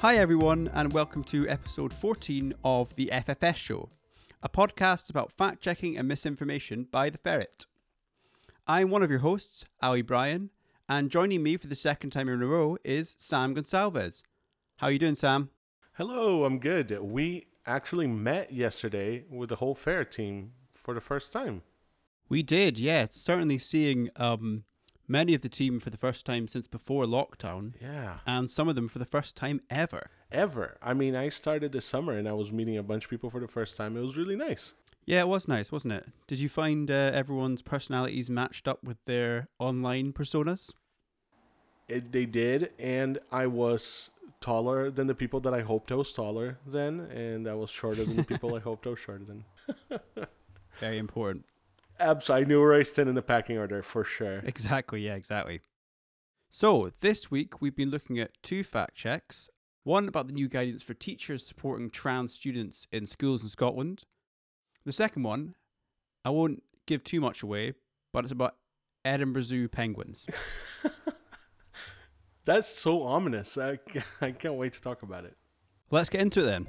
Hi, everyone, and welcome to episode 14 of The FFS Show, a podcast about fact checking and misinformation by The Ferret. I'm one of your hosts, Ali Bryan, and joining me for the second time in a row is Sam Gonsalves. How are you doing, Sam? Hello, I'm good. We actually met yesterday with the whole fair team for the first time. We did, yeah. Certainly seeing um, many of the team for the first time since before lockdown, Yeah. and some of them for the first time ever. Ever. I mean, I started this summer and I was meeting a bunch of people for the first time. It was really nice. Yeah, it was nice, wasn't it? Did you find uh, everyone's personalities matched up with their online personas? It, they did, and I was taller than the people that I hoped I was taller than, and I was shorter than the people I hoped I was shorter than. Very important. Abs, I knew where I stand in the packing order for sure. Exactly, yeah, exactly. So, this week we've been looking at two fact checks one about the new guidance for teachers supporting trans students in schools in Scotland. The second one, I won't give too much away, but it's about Edinburgh Zoo penguins. That's so ominous. I, I can't wait to talk about it. Let's get into it then.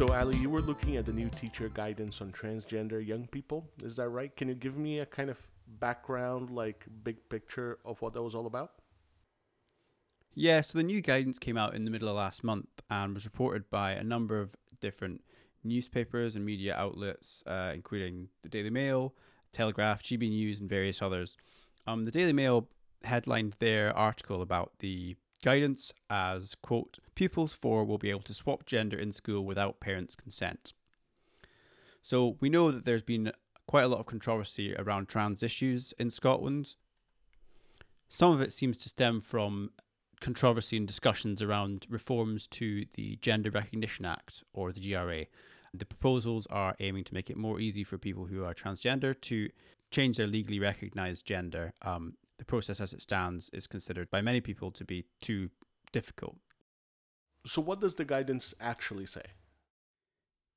So, Ali, you were looking at the new teacher guidance on transgender young people. Is that right? Can you give me a kind of background, like big picture of what that was all about? Yeah, so the new guidance came out in the middle of last month and was reported by a number of different newspapers and media outlets, uh, including the Daily Mail, Telegraph, GB News, and various others. Um, the Daily Mail headlined their article about the guidance as, quote, pupils four will be able to swap gender in school without parents' consent. So we know that there's been quite a lot of controversy around trans issues in Scotland. Some of it seems to stem from controversy and discussions around reforms to the Gender Recognition Act, or the GRA. The proposals are aiming to make it more easy for people who are transgender to change their legally recognized gender. Um, the process as it stands is considered by many people to be too difficult. So, what does the guidance actually say?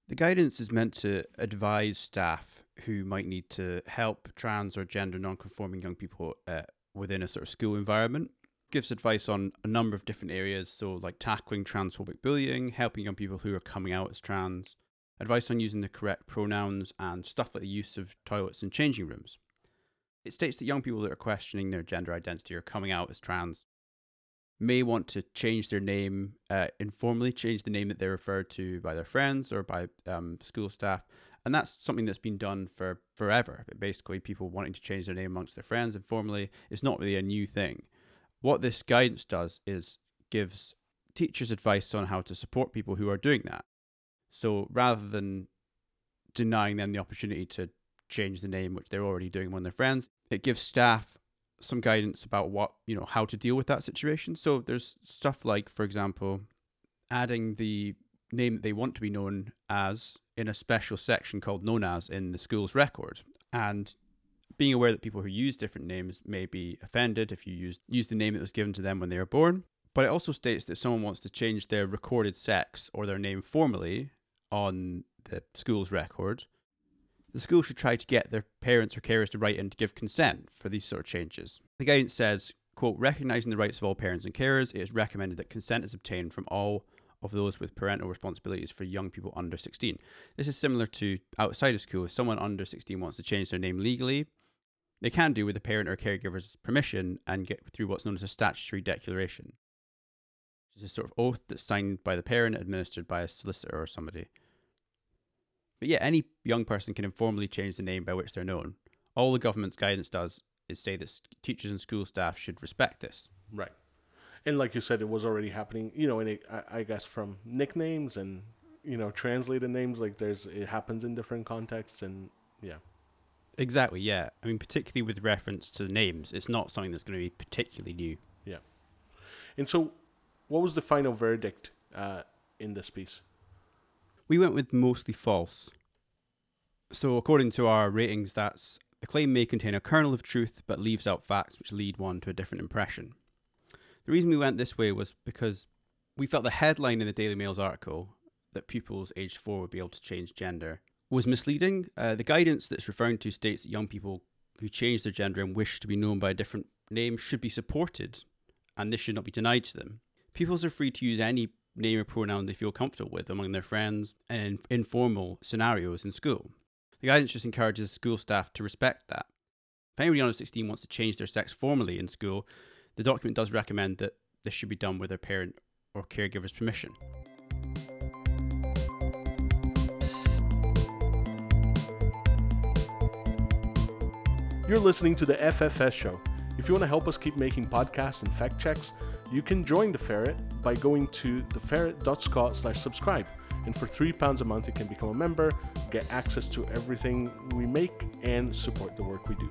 The guidance is meant to advise staff who might need to help trans or gender non-conforming young people uh, within a sort of school environment. Gives advice on a number of different areas, so like tackling transphobic bullying, helping young people who are coming out as trans, advice on using the correct pronouns, and stuff like the use of toilets and changing rooms. It states that young people that are questioning their gender identity or coming out as trans may want to change their name uh, informally, change the name that they're referred to by their friends or by um, school staff. And that's something that's been done for forever. Basically, people wanting to change their name amongst their friends informally is not really a new thing. What this guidance does is gives teachers advice on how to support people who are doing that. So rather than denying them the opportunity to change the name, which they're already doing when they're friends, it gives staff some guidance about what you know how to deal with that situation. So there's stuff like, for example, adding the name that they want to be known as in a special section called known as in the school's record, and being aware that people who use different names may be offended if you use use the name that was given to them when they were born. But it also states that someone wants to change their recorded sex or their name formally on the school's record, the school should try to get their parents or carers to write in to give consent for these sort of changes. The guidance says, quote, recognizing the rights of all parents and carers, it is recommended that consent is obtained from all of those with parental responsibilities for young people under 16. This is similar to outside of school. If someone under 16 wants to change their name legally, they can do with the parent or caregiver's permission and get through what's known as a statutory declaration. It's a sort of oath that's signed by the parent, administered by a solicitor or somebody. But yeah, any young person can informally change the name by which they're known. All the government's guidance does is say that teachers and school staff should respect this. Right. And like you said, it was already happening, you know, and it, I, I guess from nicknames and, you know, translated names, like there's, it happens in different contexts and yeah. Exactly, yeah. I mean, particularly with reference to the names, it's not something that's going to be particularly new. Yeah. And so, what was the final verdict uh, in this piece? We went with mostly false. So, according to our ratings, that's the claim may contain a kernel of truth but leaves out facts which lead one to a different impression. The reason we went this way was because we felt the headline in the Daily Mail's article that pupils aged four would be able to change gender was misleading. Uh, the guidance that's referring to states that young people who change their gender and wish to be known by a different name should be supported, and this should not be denied to them. Pupils are free to use any name or pronoun they feel comfortable with among their friends and informal scenarios in school. The guidance just encourages school staff to respect that. If anybody under 16 wants to change their sex formally in school, the document does recommend that this should be done with their parent or caregiver's permission. You're listening to the FFS show. If you want to help us keep making podcasts and fact checks, you can join the Ferret by going to theferret.scot slash subscribe. And for £3 a month, you can become a member, get access to everything we make, and support the work we do.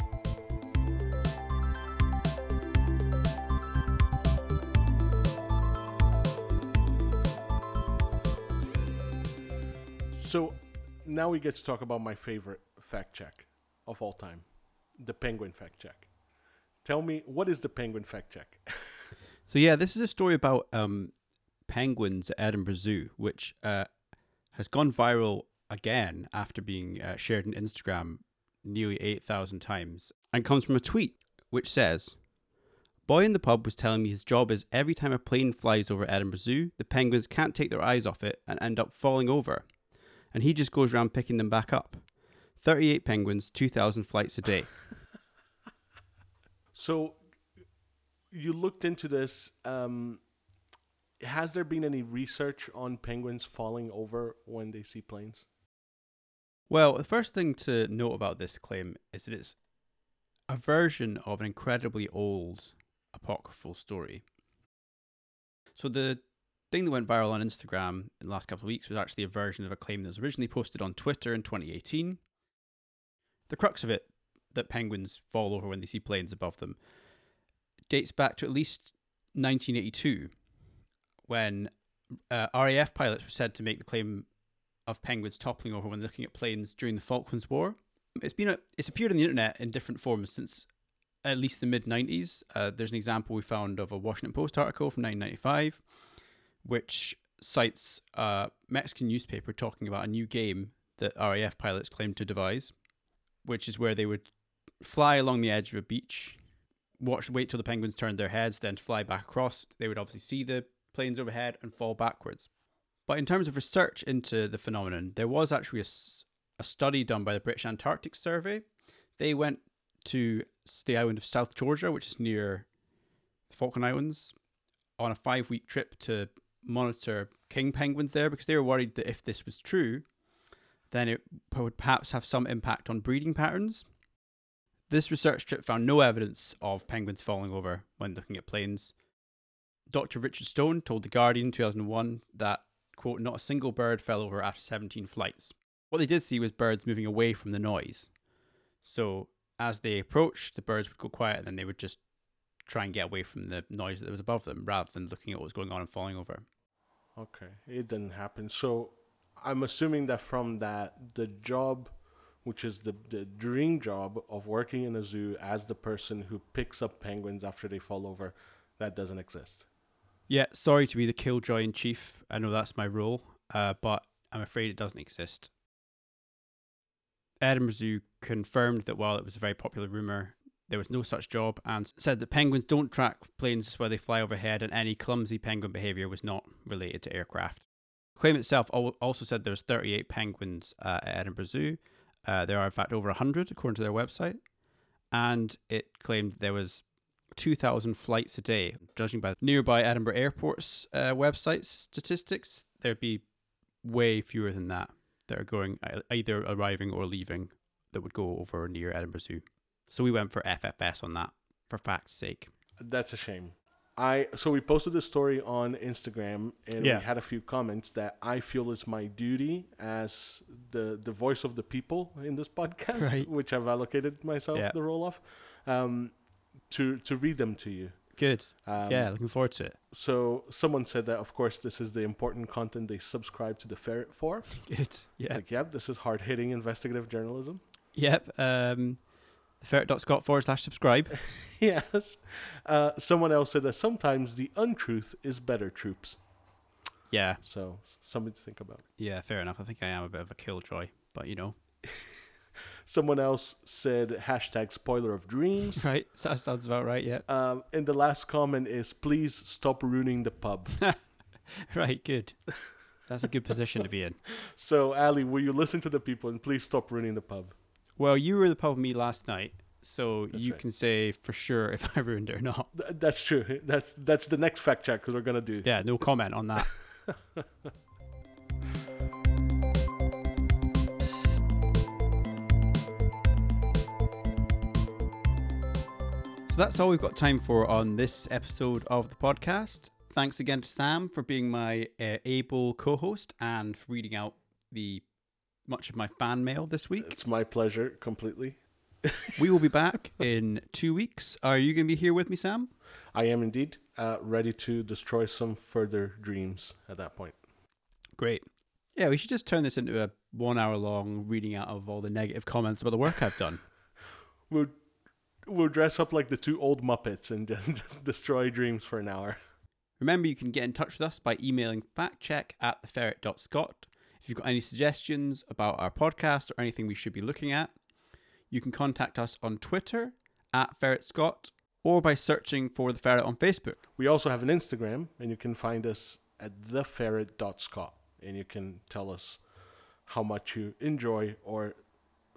So now we get to talk about my favorite fact check of all time the penguin fact check. Tell me, what is the penguin fact check? So yeah, this is a story about um, penguins at Edinburgh Zoo, which uh, has gone viral again after being uh, shared on Instagram nearly eight thousand times, and comes from a tweet which says, "Boy in the pub was telling me his job is every time a plane flies over Edinburgh Zoo, the penguins can't take their eyes off it and end up falling over, and he just goes around picking them back up. Thirty-eight penguins, two thousand flights a day." So you looked into this. Um, has there been any research on penguins falling over when they see planes? Well, the first thing to note about this claim is that it's a version of an incredibly old apocryphal story. So the thing that went viral on Instagram in the last couple of weeks was actually a version of a claim that was originally posted on Twitter in 2018. The crux of it, that penguins fall over when they see planes above them, dates back to at least 1982, when uh, RAF pilots were said to make the claim of penguins toppling over when looking at planes during the Falklands War. It's been a, it's appeared on the internet in different forms since at least the mid 90s. Uh, there's an example we found of a Washington Post article from 1995, which cites a Mexican newspaper talking about a new game that RAF pilots claimed to devise, which is where they would fly along the edge of a beach watch, wait till the penguins turned their heads, then fly back across. They would obviously see the planes overhead and fall backwards. But in terms of research into the phenomenon, there was actually a, a study done by the British Antarctic Survey. They went to the island of South Georgia, which is near the Falkland Islands, on a five week trip to monitor king penguins there because they were worried that if this was true, then it would perhaps have some impact on breeding patterns. This research trip found no evidence of penguins falling over when looking at planes. Dr. Richard Stone told The Guardian in 2001 that, quote, not a single bird fell over after 17 flights. What they did see was birds moving away from the noise. So as they approached, the birds would go quiet and then they would just try and get away from the noise that was above them rather than looking at what was going on and falling over. Okay, it didn't happen. So I'm assuming that from that, the job which is the, the dream job of working in a zoo as the person who picks up penguins after they fall over, that doesn't exist. Yeah, sorry to be the killjoy in chief. I know that's my role, uh, but I'm afraid it doesn't exist. Edinburgh Zoo confirmed that while it was a very popular rumour, there was no such job and said that penguins don't track planes where they fly overhead and any clumsy penguin behaviour was not related to aircraft. Claim itself also said there's 38 penguins uh, at Edinburgh Zoo uh, there are, in fact, over 100 according to their website. And it claimed there was 2,000 flights a day. Judging by nearby Edinburgh Airport's uh, website statistics, there'd be way fewer than that that are going either arriving or leaving that would go over near Edinburgh Zoo. So we went for FFS on that for fact's sake. That's a shame. I so we posted the story on Instagram and Yeah. we had a few comments that I feel is my duty as the the voice of the people in this podcast, Right. which I've allocated myself Yeah. the role of, um, to to read them to you. Good. Um, yeah, looking forward to it. So someone said that of course this is the important content they subscribe to the ferret for. Good. Yeah. Like, yep, this is hard hitting investigative journalism. Yep. Um, ferret.scot forward slash subscribe. yes. Uh, someone else said that sometimes the untruth is better troops. Yeah, So something to think about. yeah, fair enough. I think I am a bit of a killjoy, but you know. Someone else said hashtag spoiler of dreams. Right, that sounds about right. Yeah. Um, and the last comment is please stop ruining the pub. Right, good. That's a good position to be in. so Ali, will you listen to the people and please stop ruining the pub? Well, you were the pub with me last night, so That's you right. can say for sure if I ruined it or not. Th- that's true. That's that's the next fact check because we're gonna do. Yeah, no comment on that. So that's all we've got time for on this episode of the podcast. Thanks again to Sam for being my uh, able co-host and for reading out the much of my fan mail this week. It's my pleasure completely. we will be back in two weeks. Are you going to be here with me, Sam? I am indeed uh, ready to destroy some further dreams at that point. Great. Yeah, we should just turn this into a one hour long reading out of all the negative comments about the work I've done. We'll we'll dress up like the two old Muppets and just, destroy dreams for an hour. Remember, you can get in touch with us by emailing factcheck at theferret.scot. If you've got any suggestions about our podcast or anything we should be looking at, you can contact us on Twitter at FerretScot or by searching for the ferret on Facebook. We also have an Instagram, and you can find us at theferret.scot, and you can tell us how much you enjoy or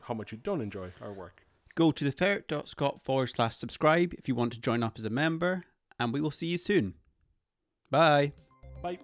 how much you don't enjoy our work. Go to theferret.scot forward slash subscribe if you want to join up as a member, and we will see you soon. Bye. Bye.